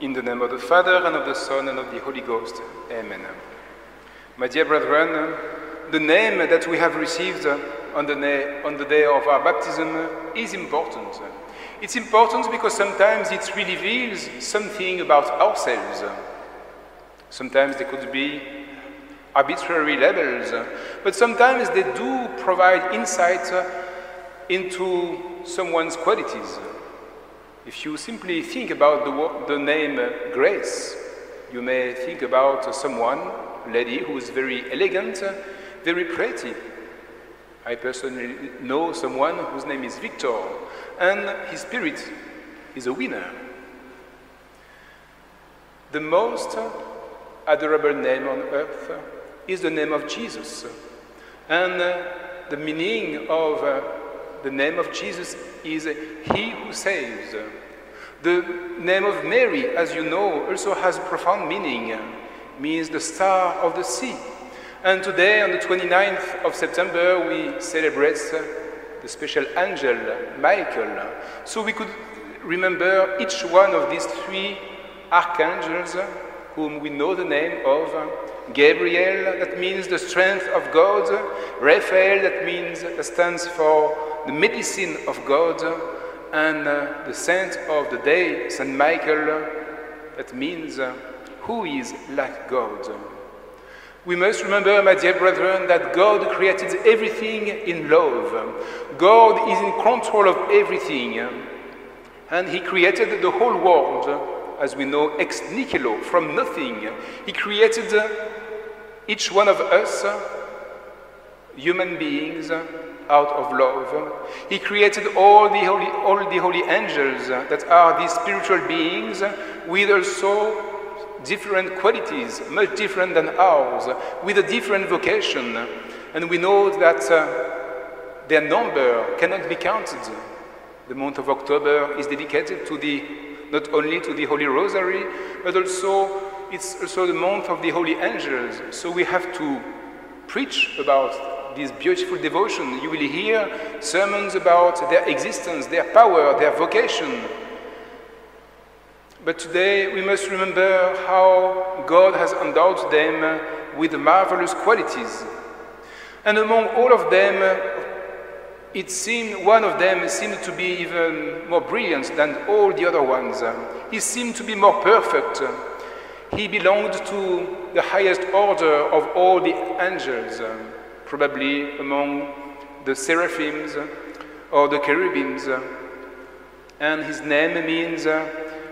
In the name of the Father, and of the Son, and of the Holy Ghost. Amen. My dear brethren, the name that we have received on the, na- on the day of our baptism is important. It's important because sometimes it reveals something about ourselves. Sometimes they could be arbitrary labels, but sometimes they do provide insight into someone's qualities. If you simply think about the, the name uh, Grace, you may think about someone, a lady who is very elegant, uh, very pretty. I personally know someone whose name is Victor, and his spirit is a winner. The most adorable name on earth is the name of Jesus. And uh, the meaning of uh, the name of Jesus is He who saves. The name of Mary, as you know, also has profound meaning, means the star of the sea. And today, on the 29th of September, we celebrate the special angel, Michael. So we could remember each one of these three archangels whom we know the name of. Gabriel, that means the strength of God. Raphael, that means, stands for the medicine of God. And uh, the saint of the day, Saint Michael, that means uh, who is like God. We must remember, my dear brethren, that God created everything in love. God is in control of everything. And He created the whole world, as we know, ex nihilo, from nothing. He created each one of us, human beings, out of love. He created all the holy, all the holy angels that are these spiritual beings with also different qualities, much different than ours, with a different vocation. And we know that uh, their number cannot be counted. The month of October is dedicated to the not only to the Holy Rosary, but also it's also the month of the holy angels. So we have to preach about this beautiful devotion. You will hear sermons about their existence, their power, their vocation. But today we must remember how God has endowed them with marvelous qualities. And among all of them, it seemed one of them seemed to be even more brilliant than all the other ones. He seemed to be more perfect. He belonged to the highest order of all the angels, probably among the seraphims or the cherubims. And his name means uh,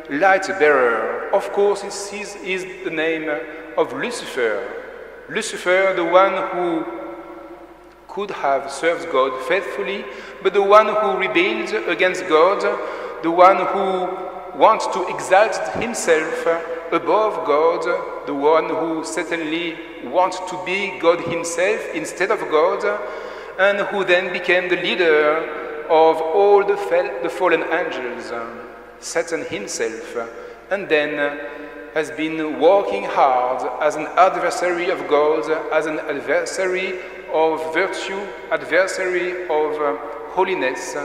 light bearer. Of course, it is, is the name of Lucifer. Lucifer, the one who could have served God faithfully, but the one who rebelled against God, the one who wants to exalt himself above God, the one who certainly wants to be God himself instead of God, and who then became the leader of all the, fel- the fallen angels, Satan himself, and then has been working hard as an adversary of God, as an adversary of virtue, adversary of uh, holiness.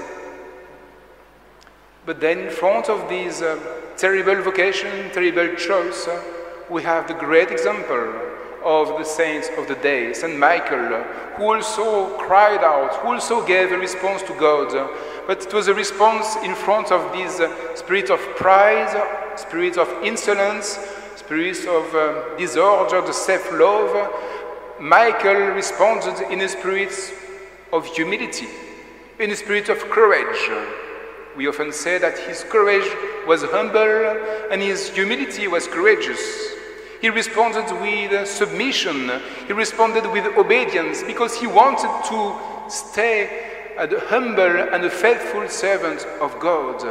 But then, in front of this uh, terrible vocation, terrible choice, uh, we have the great example of the saints of the day, Saint Michael, who also cried out, who also gave a response to God. But it was a response in front of this uh, spirit of pride, spirit of insolence, spirit of um, disorder, the self love. Michael responded in a spirit of humility, in a spirit of courage. We often say that his courage was humble and his humility was courageous. He responded with submission, he responded with obedience because he wanted to stay a humble and a faithful servant of God.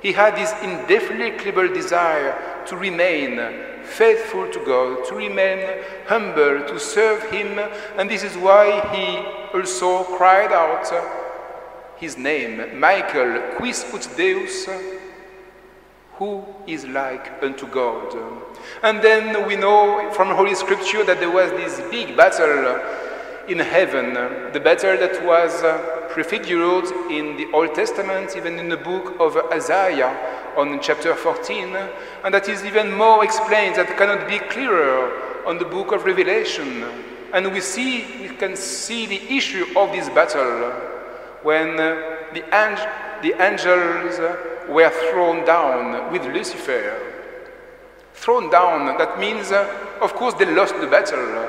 He had this indefinable desire to remain faithful to God, to remain humble, to serve Him, and this is why he also cried out his name, Michael, quis ut Deus, who is like unto God. And then we know from Holy Scripture that there was this big battle in heaven, the battle that was prefigured in the Old Testament, even in the book of Isaiah, on chapter 14, and that is even more explained, that cannot be clearer on the book of Revelation. And we see, we can see the issue of this battle when the, ang- the angels were thrown down with Lucifer. Thrown down, that means, of course, they lost the battle.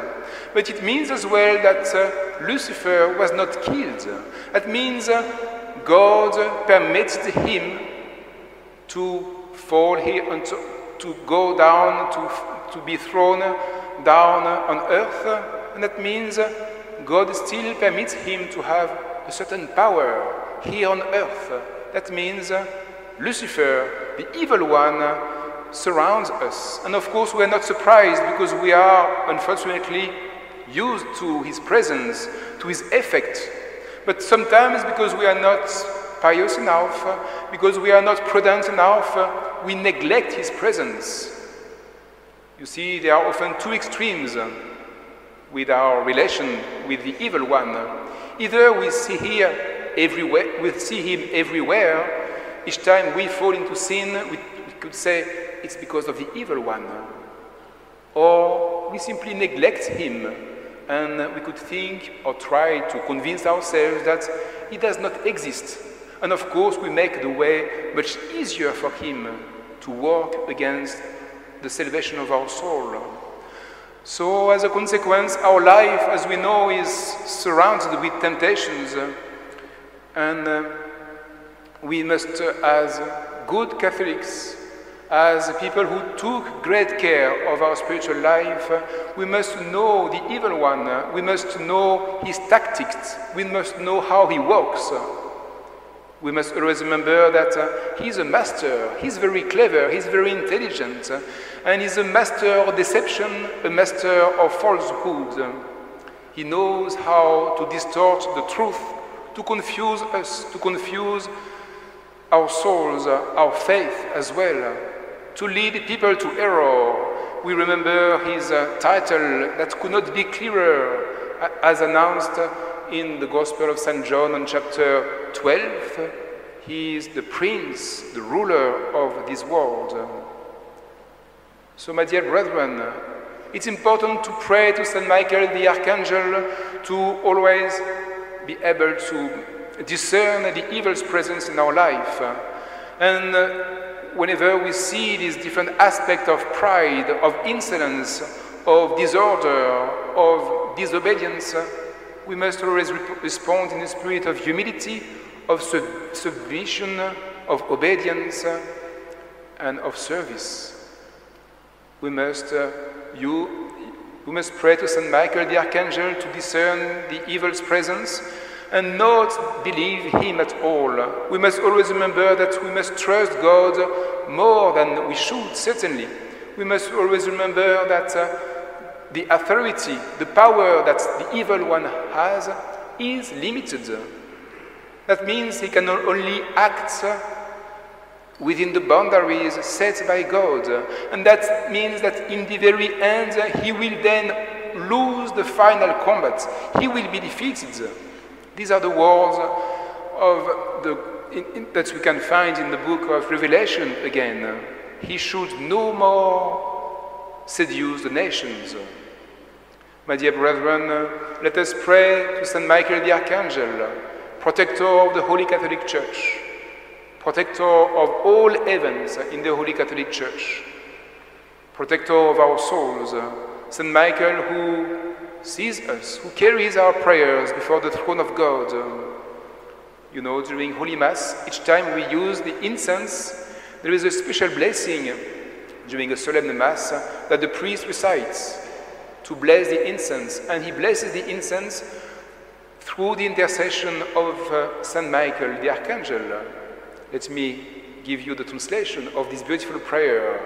But it means as well that uh, Lucifer was not killed. That means uh, God permitted him to fall here and to, to go down, to, to be thrown down on earth. And that means uh, God still permits him to have a certain power here on earth. That means uh, Lucifer, the evil one, surrounds us. And of course, we are not surprised because we are, unfortunately, used to his presence, to his effect. But sometimes, because we are not pious enough, because we are not prudent enough, we neglect his presence. You see, there are often two extremes with our relation with the evil one. Either we see here everywhere, we see him everywhere. Each time we fall into sin, we, we could say it's because of the evil one. Or we simply neglect him and we could think or try to convince ourselves that he does not exist. And of course, we make the way much easier for him to work against the salvation of our soul. So, as a consequence, our life, as we know, is surrounded with temptations. And uh, we must, uh, as good Catholics, as people who took great care of our spiritual life, we must know the evil one. We must know his tactics. We must know how he works. We must always remember that uh, he's a master. He's very clever. He's very intelligent. and he's a master of deception, a master of falsehood. He knows how to distort the truth, to confuse us, to confuse our souls, our faith as well, to lead people to error. We remember his uh, title that could not be clearer, uh, as announced in the Gospel of St. John on chapter 12. He is the prince, the ruler of this world. So, my dear brethren, it's important to pray to St. Michael the Archangel to always be able to discern the evil's presence in our life. And uh, whenever we see these different aspects of pride, of insolence, of disorder, of disobedience, we must always respond in a spirit of humility, of sub submission, of obedience, and of service. We must, uh, you, we must pray to Saint Michael the Archangel to discern the evil's presence and not believe him at all. We must always remember that we must trust God more than we should, certainly. We must always remember that uh, the authority, the power that the evil one has is limited. That means he can only act within the boundaries set by God. And that means that in the very end, he will then lose the final combat. He will be defeated. These are the words of the, in, in, that we can find in the book of Revelation again. He should no more seduce the nations. My dear brethren, let us pray to St. Michael the Archangel, protector of the Holy Catholic Church, protector of all heavens in the Holy Catholic Church, protector of our souls, St. Michael who sees us, who carries our prayers before the throne of God. You know, during Holy Mass, each time we use the incense, there is a special blessing during a solemn Mass that the priest recites to bless the incense, and he blesses the incense through the intercession of uh, Saint Michael the Archangel. Let me give you the translation of this beautiful prayer.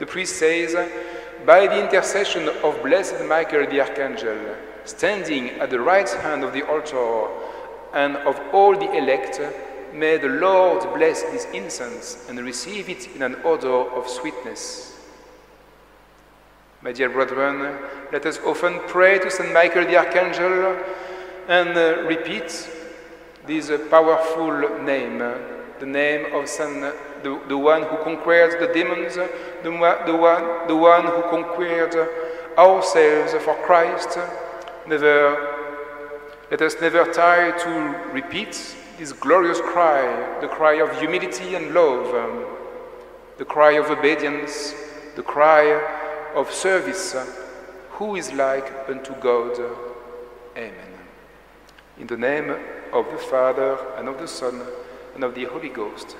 The priest says, By the intercession of blessed Michael the Archangel, standing at the right hand of the altar, and of all the elect, may the Lord bless this incense and receive it in an odor of sweetness. My dear brethren, let us often pray to St. Michael the Archangel and uh, repeat this uh, powerful name, uh, the name of Saint, the, the one who conquered the demons, the, one- the, one, the one who conquered ourselves for Christ. Never, let us never tire to repeat this glorious cry, the cry of humility and love, um, the cry of obedience, the cry of service. Who is like unto God? Amen. In the name of the Father, and of the Son, and of the Holy Ghost.